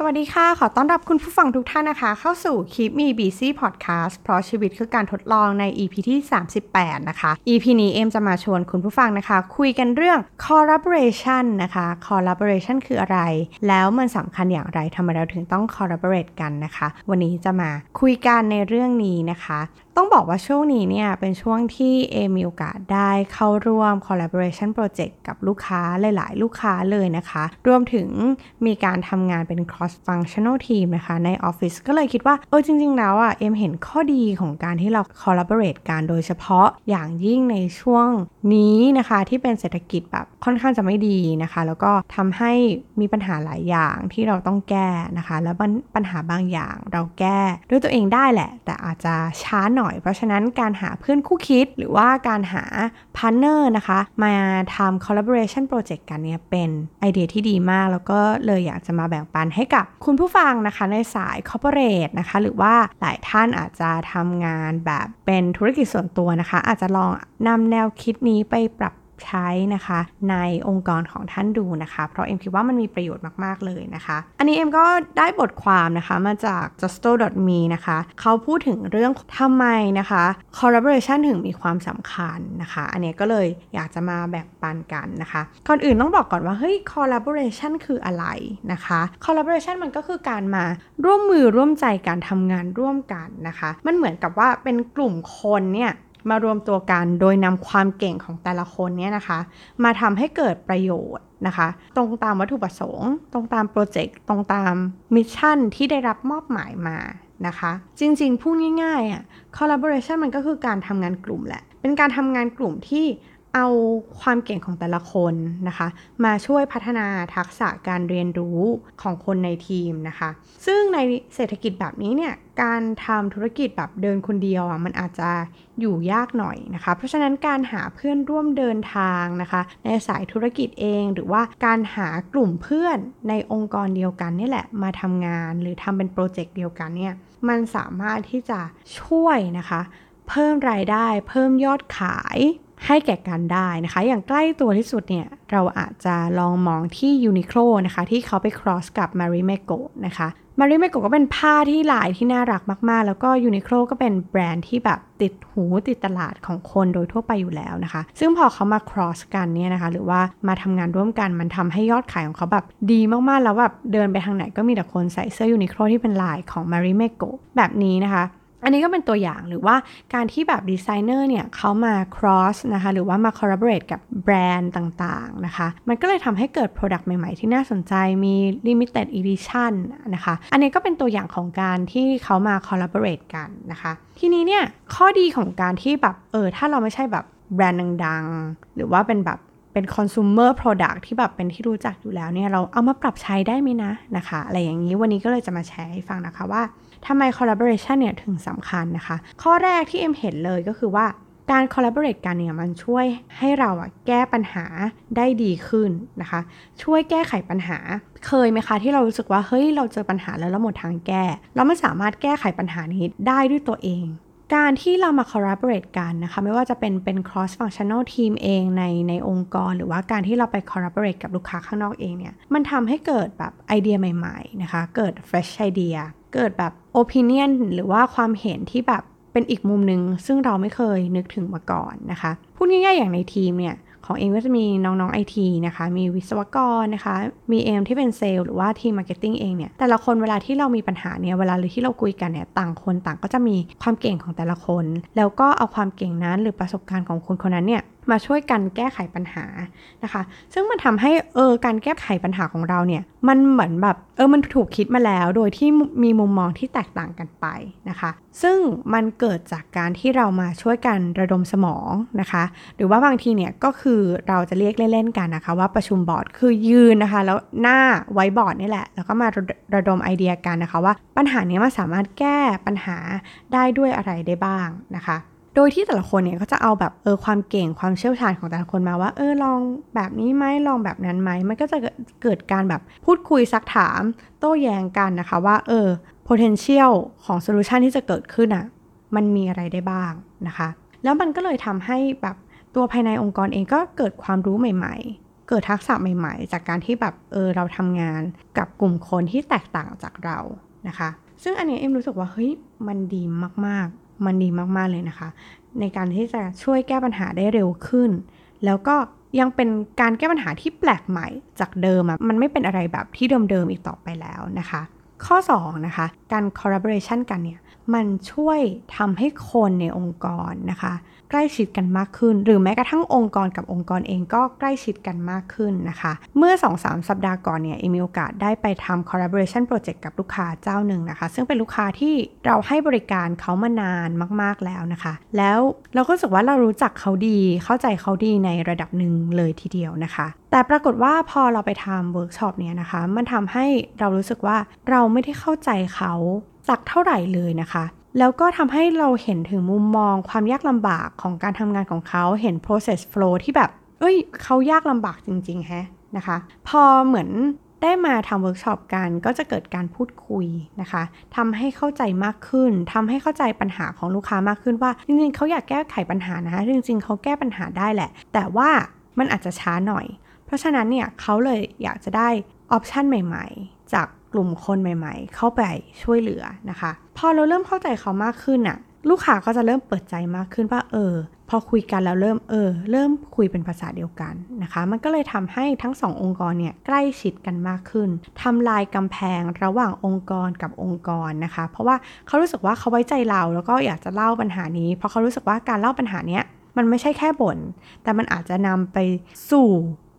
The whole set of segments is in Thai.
สวัสดีค่ะ ขอต้อนรับคุณผู้ฟังทุกท่านนะคะ เข้าสู่ Keep Me Busy Podcast เพราะชีวิตคือการทดลองใน EP ที่ 38 นะคะ EP นี้เอ็มจะมาชวนคุณผู้ฟังนะคะ คุยกันเรื่อง collaboration นะคะ collaboration คืออะไร แล้วมันสำคัญอย่างไรทำไมเราถึงต้อง collaborate กันนะคะ วันนี้จะมาคุยกันในเรื่องนี้นะคะ ต้องบอกว่าช่วงนี้เนี่ยเป็นช่วงที่เอมีโอกาสได้เข้าร่วม collaboration project กับลูกค้าหลาย ๆ ลูกค้าเลยนะคะ รวมถึงมีการทำงานเป็น cross functional team นะคะ ในออฟฟิศก็เลยคิดว่า เออจริง ๆ แล้วอะเอมเห็นข้อดีของการที่เรา collaborate กันโดยเฉพาะอย่างยิ่งในช่วงนี้นะคะที่เป็นเศรษฐกิจแบบค่อนข้างจะไม่ดีนะคะ แล้วก็ทำให้มีปัญหาหลายอย่างที่เราต้องแก้นะคะ แล้วปัญหาบางอย่างเราแก้ด้วยตัวเองได้แหละ แต่อาจจะช้าหน่อยอย เพราะฉะนั้นการหาเพื่อนคู่คิด หรือว่าการหาpartner นะคะ มาทำ collaboration project กันเนี่ยเป็นไอเดียที่ดีมาก แล้วก็เลยอยากจะมาแบ่งปันให้กับคุณผู้ฟังนะคะในสาย corporate นะคะ หรือว่าหลายท่านอาจจะทำงานแบบเป็นธุรกิจส่วนตัวนะคะ อาจจะลองนำแนวคิดนี้ไปปรับ ใช้นะคะ ในองค์กรของท่านดูนะคะ เพราะเอ็มคิดว่ามันมีประโยชน์มาก ๆ เลยนะคะ อันนี้เอ็มก็ได้บทความนะคะมาจาก justo.me นะคะ เขาพูดถึงเรื่องทำไมนะคะ collaboration ถึงมีความสำคัญนะคะ อันนี้ก็เลยอยากจะมาแบ่งปันกันนะคะ ก่อนอื่นต้องบอกก่อนว่า เฮ้ย collaboration คืออะไรนะคะ collaboration มันก็คือการมาร่วมมือร่วมใจการทำงานร่วมกันนะคะ มันเหมือนกับว่าเป็นกลุ่มคนเนี่ย มารวมตัวกันโดยนำความเก่งของแต่ละคนเนี่ยนะคะ มาทำให้เกิดประโยชน์นะคะ ตรงตามวัตถุประสงค์ ตรงตามโปรเจกต์ ตรงตามมิชชั่นที่ได้รับมอบหมายมานะคะ จริงๆพูดง่ายๆอะ collaboration มันก็คือการทำงานกลุ่มแหละ เป็นการทำงานกลุ่มที่ เอาความเก่งของแต่ละคนนะคะ มาช่วยพัฒนาทักษะการเรียนรู้ของคนในทีมนะคะ ซึ่งในเศรษฐกิจแบบนี้เนี่ยการทำธุรกิจแบบเดินคนเดียวอะมันอาจจะอยู่ยากหน่อยนะคะ เพราะฉะนั้นการหาเพื่อนร่วมเดินทางนะคะ ในสายธุรกิจเองหรือว่าการหากลุ่มเพื่อนในองค์กรเดียวกันนี่แหละมาทำงานหรือทำเป็นโปรเจกต์เดียวกันเนี่ยมันสามารถที่จะช่วยนะคะ เพิ่มรายได้เพิ่มยอดขาย ให้แก่กันได้นะคะ อย่างใกล้ตัวที่สุดเนี่ย เราอาจจะลองมองที่ Uniqlo นะคะ ที่เขาไป cross กับ m a r i m e g o นะคะ m a r i m e g o ก็เป็นผ้าที่ลายที่น่ารักมาก ๆ แล้วก็ Uniqlo ก็เป็นแบรนด์ที่แบบติดหูติดตลาดของคนโดยทั่วไปอยู่แล้วนะคะ ซึ่งพอเขามา cross กันเนี่ยนะคะ หรือว่ามาทำงานร่วมกันมันทำให้ยอดขายของเขาแบบดีมาก ๆ แล้วแบบเดินไปทางไหนก็มีแต่คนใส่เสื้อ Uniqlo ที่เป็นลายของ m a r i m e g o แบบนี้นะคะ อันนี้ก็เป็นตัวอย่างหรือว่าการที่แบบดีไซเนอร์เนี่ยเขามา cross นะคะหรือว่ามา collaborate กับแบรนด์ต่างๆนะคะ มันก็เลยทำให้เกิด product ใหม่ๆ ที่น่าสนใจมี limited edition นะคะ อันนี้ก็เป็นตัวอย่างของการที่เขามา collaborate กันนะคะ ทีนี้เนี่ยข้อดีของการที่แบบเออถ้าเราไม่ใช่แบบแบรนด์ดังๆ หรือว่าเป็นแบบเป็น consumer product ที่แบบเป็นที่รู้จักอยู่แล้วเนี่ยเราเอามาปรับใช้ได้ไหมนะนะคะอะไรอย่างนี้วันนี้ก็เลยจะมาแชร์ให้ฟังนะคะว่า ทำไม collaboration เนี่ยถึงสำคัญนะคะ ข้อแรกที่เอ็มเห็นเลยก็คือว่าการ collaborate กันเนี่ยมันช่วยให้เราอะแก้ปัญหาได้ดีขึ้นนะคะ ช่วยแก้ไขปัญหา เคยไหมคะที่เรารู้สึกว่าเฮ้ยเราเจอปัญหาแล้วเราหมดทางแก้เราไม่สามารถแก้ไขปัญหานี้ได้ด้วยตัวเองการที่เรามา collaborate กันนะคะ ไม่ว่าจะเป็นเป็น cross functional team เองในในองค์กร หรือว่าการที่เราไป collaborate กับลูกค้าข้างนอกเองเนี่ย มันทำให้เกิดแบบไอเดียใหม่ ๆ นะคะ เกิด fresh idea เกิดแบบ opinion หรือว่าความเห็นที่แบบเป็นอีกมุมหนึ่งซึ่งเราไม่เคยนึกถึงมาก่อนนะคะ พูดง่ายๆอย่างในทีมเนี่ยของเอ็มก็จะมีน้องๆไอทีนะคะ มีวิศวกรนะคะ มีเอ็มที่เป็นเซลล์หรือว่าทีม marketing เองเนี่ย แต่ละคนเวลาที่เรามีปัญหาเนี่ย เวลาที่เราคุยกันเนี่ย ต่างคนต่างก็จะมีความเก่งของแต่ละคน แล้วก็เอาความเก่งนั้นหรือประสบการณ์ของคนคนนั้นเนี่ย มาช่วยกันแก้ไขปัญหานะคะ ซึ่งมันทำให้เออการแก้ไขปัญหาของเราเนี่ยมันเหมือนแบบเออมันถูกคิดมาแล้ว โดยที่มีมุมมองที่แตกต่างกันไปนะคะ ซึ่งมันเกิดจากการที่เรามาช่วยกันระดมสมองนะคะ หรือว่าบางทีเนี่ยก็คือเราจะเรียกเล่นๆกันนะคะว่าประชุมบอร์ดคือยืนนะคะ แล้วหน้าไว้บอร์ดนี่แหละ แล้วก็มาระดมไอเดียกันนะคะว่าปัญหานี้มันสามารถแก้ปัญหาได้ด้วยอะไรได้บ้างนะคะ โดยที่แต่ละคนเนี่ยก็จะเอาแบบเออความเก่งความเชี่ยวชาญของแต่ละคนมาว่า เออลองแบบนี้ไหมลองแบบนั้นไหมมันก็จะเกิดการแบบพูดคุยซักถาม โต้แย้งกันนะคะว่าเออ potential ของ solution ที่จะเกิดขึ้นอะ่ะมันมีอะไรได้บ้างนะคะ แล้วมันก็เลยทำให้แบบตัวภายในองค์กรเองก็เกิดความรู้ใหม่ ๆ เกิดทักษะใหม่ ๆ จากการที่แบบเออเราทำงานกับกลุ่มคนที่แตกต่างจากเรานะคะ ซึ่งอันนี้เอ็มรู้สึกว่าเฮ้ยมันดีมากๆ มันดีมากๆเลยนะคะ ในการที่จะช่วยแก้ปัญหาได้เร็วขึ้น แล้วก็ยังเป็นการแก้ปัญหาที่แปลกใหม่จากเดิมอะมันไม่เป็นอะไรแบบที่เดิมๆอีกต่อไปแล้วนะคะ ข้อ 2 นะคะ การ collaboration กันเนี่ย มันช่วยทำให้คนในองค์กรนะคะ ใกล้ชิดกันมากขึ้น หรือแม้กระทั่งองค์กรกับองค์กรเองก็ใกล้ชิดกันมากขึ้นนะคะ เมื่อ 2-3 สัปดาห์ก่อนเนี่ยเอ็มมีโอกาสได้ไปทำ collaboration project กับลูกค้าเจ้าหนึ่งนะคะ ซึ่งเป็นลูกค้าที่เราให้บริการเขามานานมาก ๆแล้วนะคะ แล้วเราก็รู้สึกว่าเรารู้จักเขาดีเข้าใจเขาดีในระดับหนึ่งเลยทีเดียวนะคะ แต่ปรากฏว่าพอเราไปทำเวิร์กช็อปเนี่ยนะคะ มันทำให้เรารู้สึกว่าเราไม่ได้เข้าใจเขาสักเท่าไหร่เลยนะคะ แล้วก็ทำให้เราเห็นถึงมุมมองความยากลำบากของการทำงานของเขา เห็น process flow ที่แบบ เอ้ย เขายากลำบากจริง ๆ แฮะนะคะ พอเหมือนได้มาทำเวิร์กช็อปกันก็จะเกิดการพูดคุยนะคะทำให้เข้าใจมากขึ้นทำให้เข้าใจปัญหาของลูกค้ามากขึ้นว่า จริงๆ เขาอยากแก้ไขปัญหานะ จริง ๆ เขาแก้ปัญหาได้แหละ แต่ว่ามันอาจจะช้าหน่อย เพราะฉะนั้นเนี่ยเขาเลยอยากจะได้ออปชันใหม่ ๆ จาก กลุ่มคนใหม่ ๆ เข้าไปช่วยเหลือนะคะ พอเราเริ่มเข้าใจเขามากขึ้นอะลูกค้าก็จะเริ่มเปิดใจมากขึ้นว่าเออ พอคุยกันแล้วเริ่มเออ เริ่มคุยเป็นภาษาเดียวกันนะคะ มันก็เลยทำให้ทั้งสององค์กรเนี่ยใกล้ชิดกันมากขึ้นทำลายกำแพงระหว่างองค์กรกับองค์กรนะคะ เพราะว่าเขารู้สึกว่าเขาไว้ใจเราแล้วก็อยากจะเล่าปัญหานี้ เพราะเขารู้สึกว่าการเล่าปัญหาเนี้ยมันไม่ใช่แค่บน่นแต่มันอาจจะนำไปสู่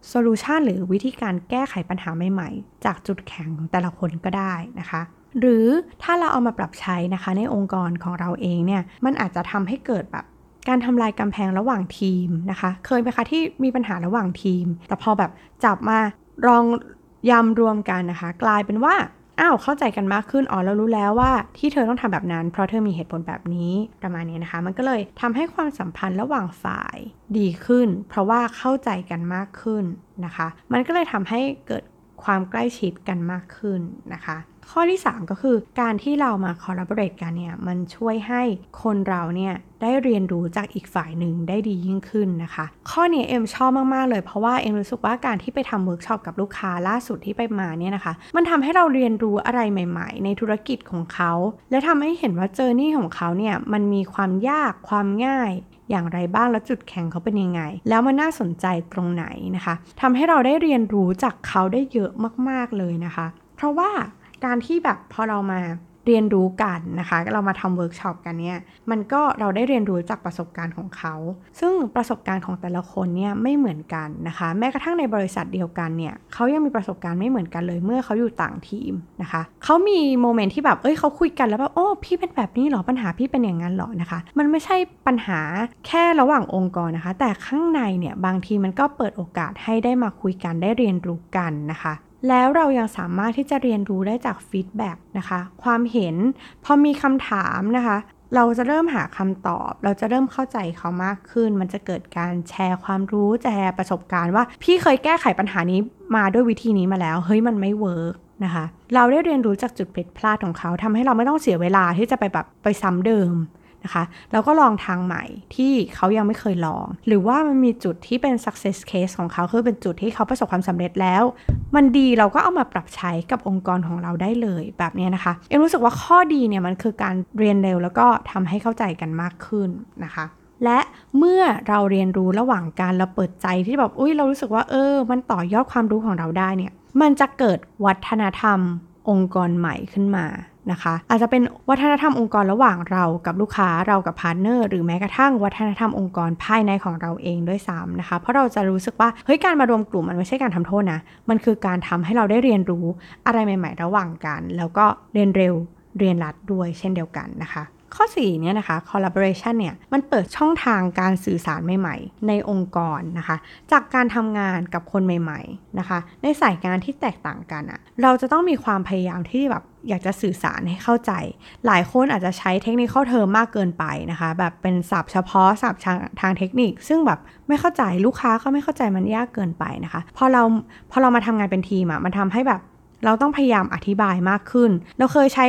โซลูชันหรือวิธีการแก้ไขปัญหาใหม่ๆ จากจุดแข็งของแต่ละคนก็ได้นะคะ หรือถ้าเราเอามาปรับใช้นะคะในองค์กรของเราเองเนี่ยมันอาจจะทำให้เกิดแบบการทำลายกำแพงระหว่างทีมนะคะ เคยไหมคะที่มีปัญหาระหว่างทีม แต่พอแบบจับมารองยำรวมกันนะคะ กลายเป็นว่า อ้าวเข้าใจกันมากขึ้นอ๋อเรารู้แล้วว่าที่เธอต้องทำแบบนั้น เพราะเธอมีเหตุผลแบบนี้ประมาณนี้นะคะ มันก็เลยทำให้ความสัมพันธ์ระหว่างฝ่ายดีขึ้น เพราะว่าเข้าใจกันมากขึ้นนะคะ มันก็เลยทำให้เกิดความใกล้ชิดกันมากขึ้นนะคะ ข้อที่ 3 ก็คือการที่เรามา collaborate กันเนี่ยมันช่วยให้คนเราเนี่ยได้เรียนรู้จากอีกฝ่ายหนึ่งได้ดียิ่งขึ้นนะคะ ข้อนี้เอ็มชอบมาก ๆ เลยเพราะว่าเอ็มรู้สึกว่าการที่ไปทำเวิร์กช็อปกับลูกค้าล่าสุดที่ไปมาเนี่ยนะคะ มันทำให้เราเรียนรู้อะไรใหม่ ๆ ในธุรกิจของเขา และทำให้เห็นว่า journey ของเขาเนี่ยมันมีความยากความง่ายอย่างไรบ้างและจุดแข็งเขาเป็นยังไง แล้วมันน่าสนใจตรงไหนนะคะทำให้เราได้เรียนรู้จากเขาได้เยอะมาก ๆ เลยนะคะ เพราะว่า การที่แบบพอเรามาเรียนรู้กันนะคะ เรามาทำเวิร์กช็อปกันเนี่ย มันก็เราได้เรียนรู้จากประสบการณ์ของเขา ซึ่งประสบการณ์ของแต่ละคนเนี่ยไม่เหมือนกันนะคะ แม้กระทั่งในบริษัทเดียวกันเนี่ยเขายังมีประสบการณ์ไม่เหมือนกันเลยเมื่อเขาอยู่ต่างทีมนะคะ เขามี moment ที่แบบ เอ้ยเขาคุยกันแล้วแบบโอ้พี่เป็นแบบนี้หรอ ปัญหาพี่เป็นอย่างนั้นหรอนะคะ มันไม่ใช่ปัญหาแค่ระหว่างองค์กรนะคะ แต่ข้างในเนี่ยบางทีมันก็เปิดโอกาสให้ได้มาคุยกันได้เรียนรู้กันนะคะ แล้วเรายังสามารถที่จะเรียนรู้ได้จาก feedback นะคะ ความเห็นพอมีคำถามนะคะ เราจะเริ่มหาคำตอบ เราจะเริ่มเข้าใจเขามากขึ้น มันจะเกิดการแชร์ความรู้แชร์ประสบการณ์ว่า พี่เคยแก้ไขปัญหานี้มาด้วยวิธีนี้มาแล้ว เฮ้ยมันไม่ work นะคะ เราได้เรียนรู้จากจุดผิดพลาดของเขาทำให้เราไม่ต้องเสียเวลาที่จะไปแบบไปซ้ำเดิม นะคะแล้วก็ลองทางใหม่ที่เขายังไม่เคยลอง หรือว่ามันมีจุดที่เป็น success case ของเขาคือเป็นจุดที่เขาประสบความสำเร็จแล้ว มันดีเราก็เอามาปรับใช้กับองค์กรของเราได้เลยแบบนี้นะคะเอ็มรู้สึกว่าข้อดีเนี่ยมันคือการเรียนเร็วแล้วก็ทำให้เข้าใจกันมากขึ้นนะคะและเมื่อเราเรียนรู้ระหว่างกัน เราเปิดใจที่แบบอุ้ยเรารู้สึกว่าเออ มันต่อยอดความรู้ของเราได้เนี่ย มันจะเกิดวัฒนธรรมองค์กรใหม่ขึ้นมา นะคะ อาจจะเป็นวัฒนธรรมองค์กรระหว่างเรากับลูกค้าเรากับ partner หรือแม้กระทั่งวัฒนธรรมองค์กรภายในของเราเองด้วยซ้ำนะคะ เพราะเราจะรู้สึกว่าเฮ้ยการมารวมกลุ่มมันไม่ใช่การทำโทษนะมันคือการทำให้เราได้เรียนรู้อะไรใหม่ ๆ ระหว่างกัน แล้วก็เรียนเร็วเรียนลัดด้วยเช่นเดียวกันนะคะข้อ4เนี่ยนะคะ collaboration เนี่ย มันเปิดช่องทางการสื่อสารใหม่ ๆ ในองค์กรนะคะ จากการทำงานกับคนใหม่ ๆ นะคะ ในสายงานที่แตกต่างกันอะเราจะต้องมีความพยายามที่แบบ อยากจะสื่อสารให้เข้าใจ หลายคนอาจจะใช้เทคนิคเข้าเทอมมากเกินไปนะคะ แบบเป็นศัพท์เฉพาะศัพท์ทางเทคนิค ซึ่งแบบไม่เข้าใจลูกค้าก็ไม่เข้าใจมันยากเกินไปนะคะ พอเราพอเรามาทำงานเป็นทีมอะมันทำให้แบบเราต้องพยายามอธิบายมากขึ้น เราเคยใช้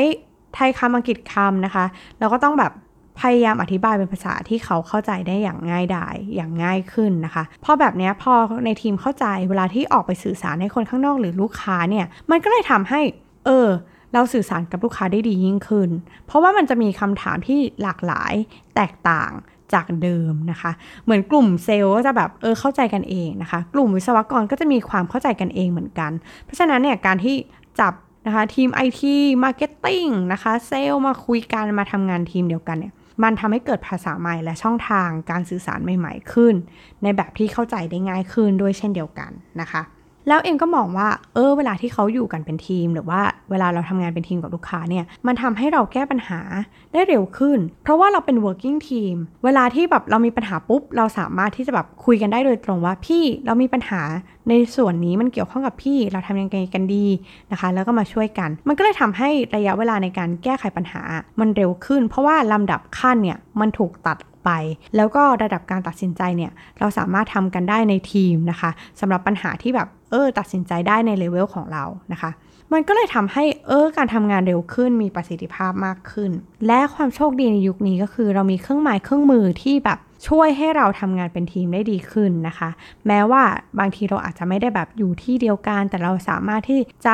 ไทยคำอังกฤษคำนะคะ เราก็ต้องแบบพยายามอธิบายเป็นภาษาที่เขาเข้าใจได้อย่างง่ายดายอย่างง่ายขึ้นนะคะพอแบบนี้พอในทีมเข้าใจเวลาที่ออกไปสื่อสารให้คนข้างนอกหรือลูกค้าเนี่ย มันก็เลยทำให้ เออ เราสื่อสารกับลูกค้าได้ดียิ่งขึ้น เพราะว่ามันจะมีคำถามที่หลากหลายแตกต่างจากเดิมนะคะ เหมือนกลุ่มเซลล์ก็จะแบบเออเข้าใจกันเองนะคะ กลุ่มวิศวกรก็จะมีความเข้าใจกันเองเหมือนกัน เพราะฉะนั้นเนี่ยการที่จับนะคะทีม IT Marketing นะคะเซลล์มาคุยกันมาทำงานทีมเดียวกันเนี่ยมันทำให้เกิดภาษาใหม่และช่องทางการสื่อสารใหม่ ๆ ขึ้น ในแบบที่เข้าใจได้ง่ายขึ้นด้วยเช่นเดียวกันนะคะ แล้วเอ็มก็มองว่า เออ เวลาที่เขาอยู่กันเป็นทีม หรือว่าเวลาเราทำงานเป็นทีมกับลูกค้าเนี่ย มันทำให้เราแก้ปัญหาได้เร็วขึ้น เพราะว่าเราเป็น working team เวลาที่แบบเรามีปัญหาปุ๊บ เราสามารถที่จะแบบคุยกันได้โดยตรงว่าพี่เรามีปัญหาในส่วนนี้มันเกี่ยวข้องกับพี่เราทำยังไงกันดีนะคะ แล้วก็มาช่วยกัน มันก็เลยทำให้ระยะเวลาในการแก้ไขปัญหามันเร็วขึ้น เพราะว่าลำดับขั้นเนี่ยมันถูกตัดไป แล้วก็ระดับการตัดสินใจเนี่ยเราสามารถทำกันได้ในทีมนะคะสำหรับปัญหาที่แบบ เออตัดสินใจได้ในเลเวลของเรานะคะ มันก็เลยทำให้เออการทำงานเร็วขึ้นมีประสิทธิภาพมากขึ้น และความโชคดีในยุคนี้ก็คือ เรามีเครื่องหมายเครื่องมือที่แบบช่วยให้เราทำงานเป็นทีมได้ดีขึ้นนะคะ แม้ว่าบางทีเราอาจจะไม่ได้แบบอยู่ที่เดียวกัน แต่เราสามารถที่จะ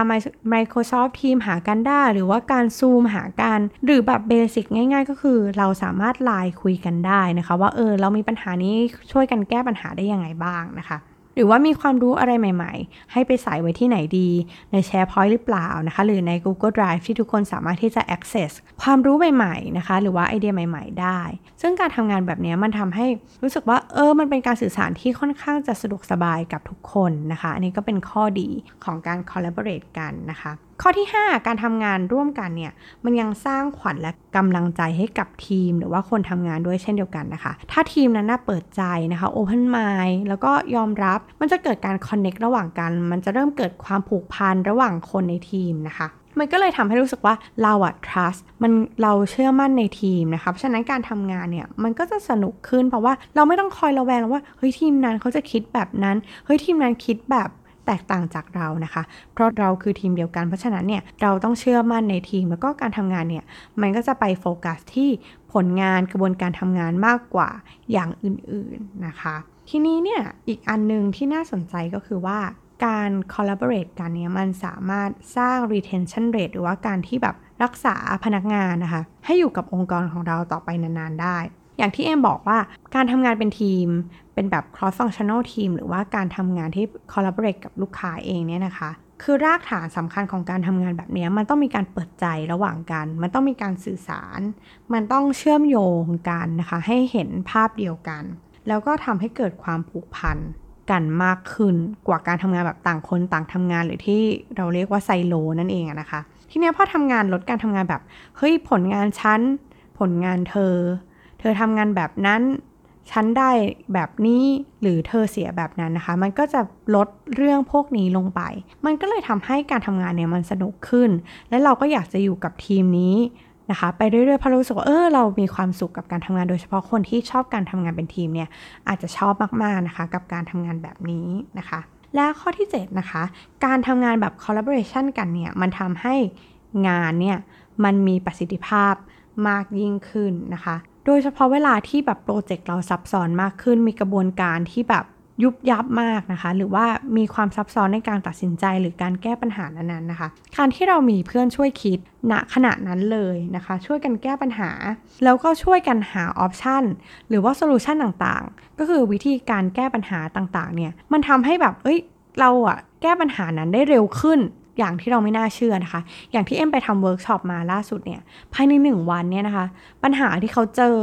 Microsoft Team หากันได้ หรือว่าการซูมหากัน หรือแบบเบสิกง่าย ๆ ก็คือเราสามารถไลน์คุยกันได้นะคะ ว่าเออเรามีปัญหานี้ช่วยกันแก้ปัญหาได้ยังไงบ้างนะคะ หรือว่ามีความรู้อะไรใหม่ๆ ให้ไปใส่ไว้ที่ไหนดี ใน SharePoint หรือเปล่านะคะ หรือใน Google Drive ที่ทุกคนสามารถที่จะ access ความรู้ใหม่ๆนะคะ หรือว่าไอเดียใหม่ ๆ ได้ ซึ่งการทำงานแบบนี้มันทำให้รู้สึกว่าเออ มันเป็นการสื่อสารที่ค่อนข้างจะสะดวกสบายกับทุกคนนะคะ อันนี้ก็เป็นข้อดีของการ collaborate กันนะคะ ข้อที่ 5 การทำงานร่วมกันเนี่ยมันยังสร้างขวัญและกำลังใจให้กับทีม หรือว่าคนทำงานด้วยเช่นเดียวกันนะคะ ถ้าทีมนั้นน่าเปิดใจนะคะโอเพนไมล์แล้วก็ยอมรับมันจะเกิดการคอนเน็กระหว่างกัน มันจะเริ่มเกิดความผูกพันระหว่างคนในทีมนะคะมันก็เลยทำให้รู้สึกว่าเราอะ trust มันเราเชื่อมั่นในทีมนะคะ เพราะฉะนั้นการทำงานเนี่ยมันก็จะสนุกขึ้นเพราะว่าเราไม่ต้องคอยระแวงว่าเฮ้ยทีมนั้นเขาจะคิดแบบนั้น เฮ้ยทีมนั้นคิดแบบ แตกต่างจากเรานะคะ เพราะเราคือทีมเดียวกัน เพราะฉะนั้นเนี่ยเราต้องเชื่อมั่นในทีมแล้วก็การทำงานเนี่ยมันก็จะไปโฟกัสที่ผลงานกระบวนการทำงานมากกว่าอย่างอื่นๆนะคะ ทีนี้เนี่ยอีกอันนึงที่น่าสนใจก็คือว่าการ collaborate กันเนี่ยมันสามารถสร้าง retention rate หรือว่าการที่แบบรักษาพนักงานนะคะ ให้อยู่กับองค์กรของเราต่อไปนานๆได้ อย่างที่เอ็มบอกว่าการทำงานเป็นทีม เป็นแบบ cross functional team หรือว่าการทำงานที่ collaborate กับลูกค้าเองเนี่ยนะคะ คือรากฐานสำคัญของการทำงานแบบนี้มันต้องมีการเปิดใจระหว่างกัน มันต้องมีการสื่อสาร มันต้องเชื่อมโยงกันนะคะ ให้เห็นภาพเดียวกัน แล้วก็ทำให้เกิดความผูกพันกันมากขึ้นกว่าการทำงานแบบต่างคนต่างทำงานหรือที่เราเรียกว่าไซโลนั่นเองนะคะ ทีนี้พอทำงานลดการทำงานแบบเฮ้ยผลงานชั้นผลงานเธอ เธอทำงานแบบนั้น ฉันได้แบบนี้หรือเธอเสียแบบนั้นนะคะ มันก็จะลดเรื่องพวกนี้ลงไป มันก็เลยทำให้การทำงานเนี่ยมันสนุกขึ้น และเราก็อยากจะอยู่กับทีมนี้นะคะไปเรื่อยๆเพราะรู้สึกว่าเออเรามีความสุขกับการทำงานโดยเฉพาะคนที่ชอบการทำงานเป็นทีมเนี่ยอาจจะชอบมากๆนะคะ กับการทำงานแบบนี้นะคะ และข้อที่ 7 นะคะ การทำงานแบบ collaboration กันเนี่ยมันทำให้งานเนี่ยมันมีประสิทธิภาพมากยิ่งขึ้นนะคะ โดยเฉพาะเวลาที่แบบโปรเจกต์เราซับซ้อนมากขึ้น มีกระบวนการที่แบบยุบยับมากนะคะ หรือว่ามีความซับซ้อนในการตัดสินใจหรือการแก้ปัญหานั้นๆนะคะ การที่เรามีเพื่อนช่วยคิดณขณะนั้นเลยนะคะ ช่วยกันแก้ปัญหา แล้วก็ช่วยกันหา option หรือว่า solution ต่างๆ ก็คือวิธีการแก้ปัญหาต่างๆเนี่ยมันทำให้แบบเอ้ยเราอะแก้ปัญหานั้นได้เร็วขึ้น อย่างที่เราไม่น่าเชื่อนะคะ อย่างที่เอ็มไปทำเวิร์กช็อปมาล่าสุดเนี่ย ภายในหนึ่งวันเนี่ยนะคะ ปัญหาที่เขาเจอ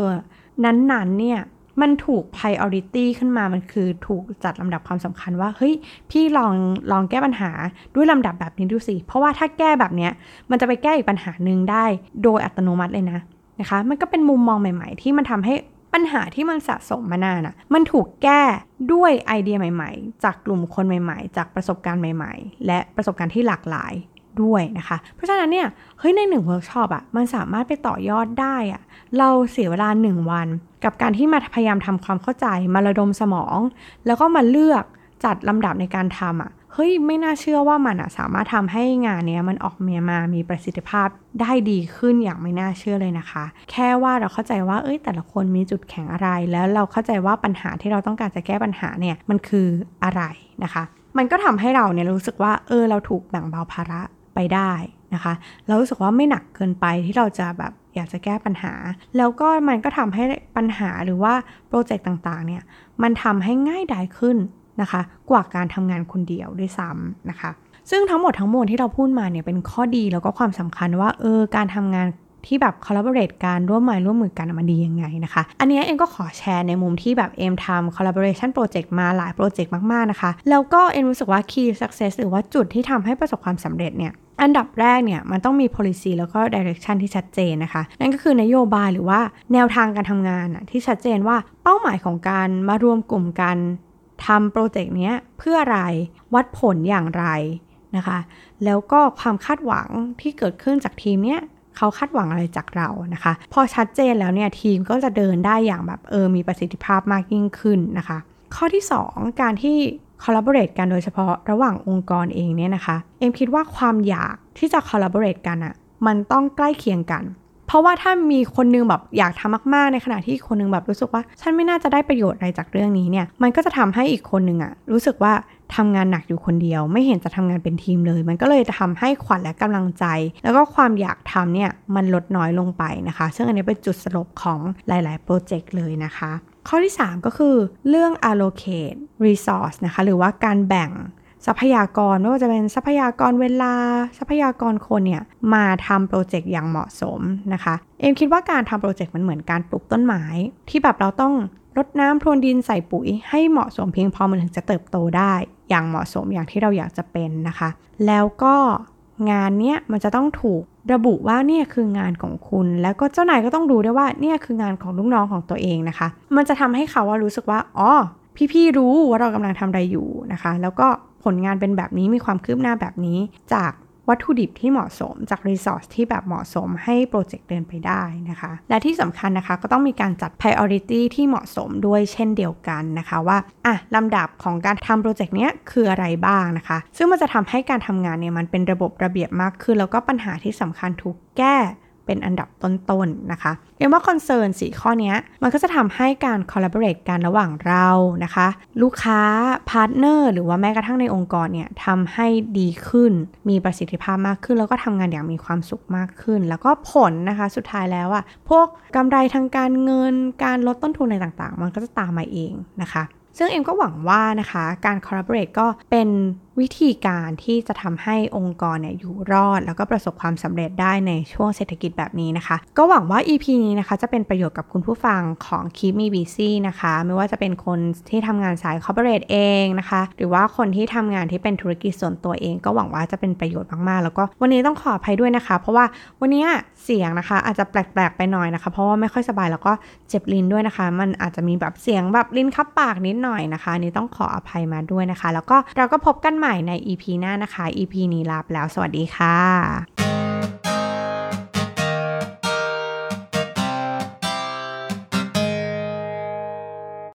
นั้นๆเนี่ยมันถูก priority ขึ้นมา มันคือถูกจัดลำดับความสำคัญว่า เฮ้ย พี่ลองลองแก้ปัญหาด้วยลำดับแบบนี้ดูสิ เพราะว่าถ้าแก้แบบเนี้ย มันจะไปแก้อีกปัญหาหนึ่งได้ โดยอัตโนมัติเลยนะนะคะ มันก็เป็นมุมมองใหม่ ๆ ที่มันทำให้ ปัญหาที่มันสะสมมานานอะ่ะ มันถูกแก้ด้วยไอเดียใหม่ ๆ จากกลุ่มคนใหม่ ๆ จากประสบการณ์ใหม่ ๆ และประสบการณ์ที่หลากหลายด้วยนะคะ เพราะฉะนั้นเนี่ย เฮ้ย ในหนึ่งเวิร์กช็อปอะมันสามารถไปต่อยอดได้อะเราเสียเวลาหนึ่งวัน กับการที่มาพยายามทำความเข้าใจ มาระดมสมอง แล้วก็มาเลือกจัดลำดับในการทำอะ เฮ้ยไม่น่าเชื่อว่ามันอะสามารถทำให้งานเนี้ยมันออกมามามีประสิทธิภาพได้ดีขึ้นอย่างไม่น่าเชื่อเลยนะคะ แค่ว่าเราเข้าใจว่าเอ้ยแต่ละคนมีจุดแข็งอะไร แล้วเราเข้าใจว่าปัญหาที่เราต้องการจะแก้ปัญหาเนี่ยมันคืออะไรนะคะ มันก็ทำให้เราเนี่ยรู้สึกว่าเออเราถูกแบ่งเบาภาระไปได้นะคะเรารู้สึกว่าไม่หนักเกินไปที่เราจะแบบอยากจะแก้ปัญหา แล้วก็มันก็ทำให้ปัญหาหรือว่าโปรเจกต์ต่างๆเนี่ยมันทำให้ง่ายดายขึ้น นะคะ กว่าการทำงานคนเดียวด้วยซ้ำนะคะ ซึ่งทั้งหมดทั้งมวลที่เราพูดมาเนี่ยเป็นข้อดีแล้วก็ความสำคัญว่าเออการทำงานที่แบบ collaborate การร่วมมือร่วมมือกันมันดียังไงนะคะ อันนี้เอ็มก็ขอแชร์ในมุมที่แบบเอ็มทำ collaboration project มาหลายโปรเจกต์มาก ๆ นะคะ แล้วก็เอ็มรู้สึกว่า key success หรือว่าจุดที่ทำให้ประสบความสำเร็จเนี่ยอันดับแรกเนี่ยมันต้องมี policy แล้วก็ direction ที่ชัดเจนนะคะ นั่นก็คือนโยบายหรือว่าแนวทางการทำงานที่ชัดเจนว่าเป้าหมายของการมารวมกลุ่มกัน ทำโปรเจกต์นี้เพื่ออะไรวัดผลอย่างไรนะคะ แล้วก็ความคาดหวังที่เกิดขึ้นจากทีมเนี้ยเขาคาดหวังอะไรจากเรานะคะ พอชัดเจนแล้วเนี่ยทีมก็จะเดินได้อย่างแบบเออมีประสิทธิภาพมากยิ่งขึ้นนะคะ ข้อที่ 2 การที่ collaborate กันโดยเฉพาะระหว่างองค์กรเองเนี่ยนะคะ เอ็มคิดว่าความอยากที่จะ collaborate กันอะ่ะมันต้องใกล้เคียงกัน ราะว่าถ้ามีคนนึงแบบอยากทำมากๆ ในขณะที่คนนึงแบบรู้สึกว่าฉันไม่น่าจะได้ประโยชน์อะไรจากเรื่องนี้เนี่ย มันก็จะทำให้อีกคนนึงอะรู้สึกว่าทำงานหนักอยู่คนเดียว ไม่เห็นจะทำงานเป็นทีมเลย มันก็เลยจะทำให้ขวัญและกำลังใจ แล้วก็ความอยากทำเนี่ยมันลดน้อยลงไปนะคะ ซึ่งอันนี้เป็นจุดสลบของหลาย ๆ โปรเจกต์เลยนะคะ ข้อที่ 3 ก็คือเรื่อง allocate resource นะคะหรือว่าการแบ่ง ทรัพยากรไม่ว่าจะเป็นทรัพยากรเวลาทรัพยากรคนเนี่ยมาทำโปรเจกต์อย่างเหมาะสมนะคะ เอ็มคิดว่าการทำโปรเจกต์มันเหมือนการปลูกต้นไม้ ที่แบบเราต้องรดน้ำพรวนดินใส่ปุ๋ย ให้เหมาะสมเพียงพอมันถึงจะเติบโตได้ อย่างเหมาะสมอย่างที่เราอยากจะเป็นนะคะ แล้วก็งานเนี้ยมันจะต้องถูกระบุว่าเนี่ยคืองานของคุณ แล้วก็เจ้านายก็ต้องรู้ด้วยว่าเนี่ยคืองานของลูกน้องของตัวเองนะคะ มันจะทำให้เขาว่ารู้สึกว่าอ๋อพี่ๆรู้ว่าเรากำลังทำอะไรอยู่นะคะ แล้วก็ ผลงานเป็นแบบนี้มีความคืบหน้าแบบนี้ จากวัตถุดิบที่เหมาะสมจาก resource ที่แบบเหมาะสมให้โปรเจกต์เดินไปได้นะคะ และที่สำคัญนะคะก็ต้องมีการจัด priority ที่เหมาะสมด้วยเช่นเดียวกันนะคะว่าอะลำดับของการทำโปรเจกต์นี้คืออะไรบ้างนะคะ ซึ่งมันจะทำให้การทำงานเนี่ยมันเป็นระบบระเบียบมากขึ้น แล้วก็ปัญหาที่สำคัญถูกแก้ เป็นอันดับต้นๆนะคะเรียกว่า concern สี่ข้อนี้มันก็จะทำให้การ collaborate กันระหว่างเรานะคะ ลูกค้า partner หรือว่าแม้กระทั่งในองค์กรเนี่ยทำให้ดีขึ้น มีประสิทธิภาพมากขึ้น แล้วก็ทำงานอย่างมีความสุขมากขึ้น แล้วก็ผลนะคะสุดท้ายแล้วอะพวกกำไรทางการเงินการลดต้นทุนอะไรต่างๆ มันก็จะตามมาเองนะคะซึ่งเอ็มก็หวังว่านะคะ การ collaborate ก็เป็น วิธีการที่จะทำให้องค์กรเนี่ยอยู่รอด แล้วก็ประสบความสำเร็จได้ในช่วงเศรษฐกิจแบบนี้นะคะ ก็หวังว่า EP นี้นะคะ จะเป็นประโยชน์กับคุณผู้ฟังของ Keep Me Busy นะคะ ไม่ว่าจะเป็นคนที่ทำงานสาย corporate เองนะคะ หรือว่าคนที่ทำงานที่เป็นธุรกิจส่วนตัวเอง ก็หวังว่าจะเป็นประโยชน์มากๆ แล้วก็วันนี้ต้องขออภัยด้วยนะคะ เพราะว่าวันนี้เสียงนะคะอาจจะแปลกๆไปหน่อยนะคะ เพราะว่าไม่ค่อยสบายแล้วก็เจ็บลิ้นด้วยนะคะ มันอาจจะมีแบบเสียงแบบลิ้นคับปากนิดหน่อยนะคะนี่ต้องขออภัยมาด้วยนะคะ แล้วก็เราก็พบกันใหม่ใน EP หน้านะคะ EP นี้ลาไปแล้ว สวัสดีค่ะ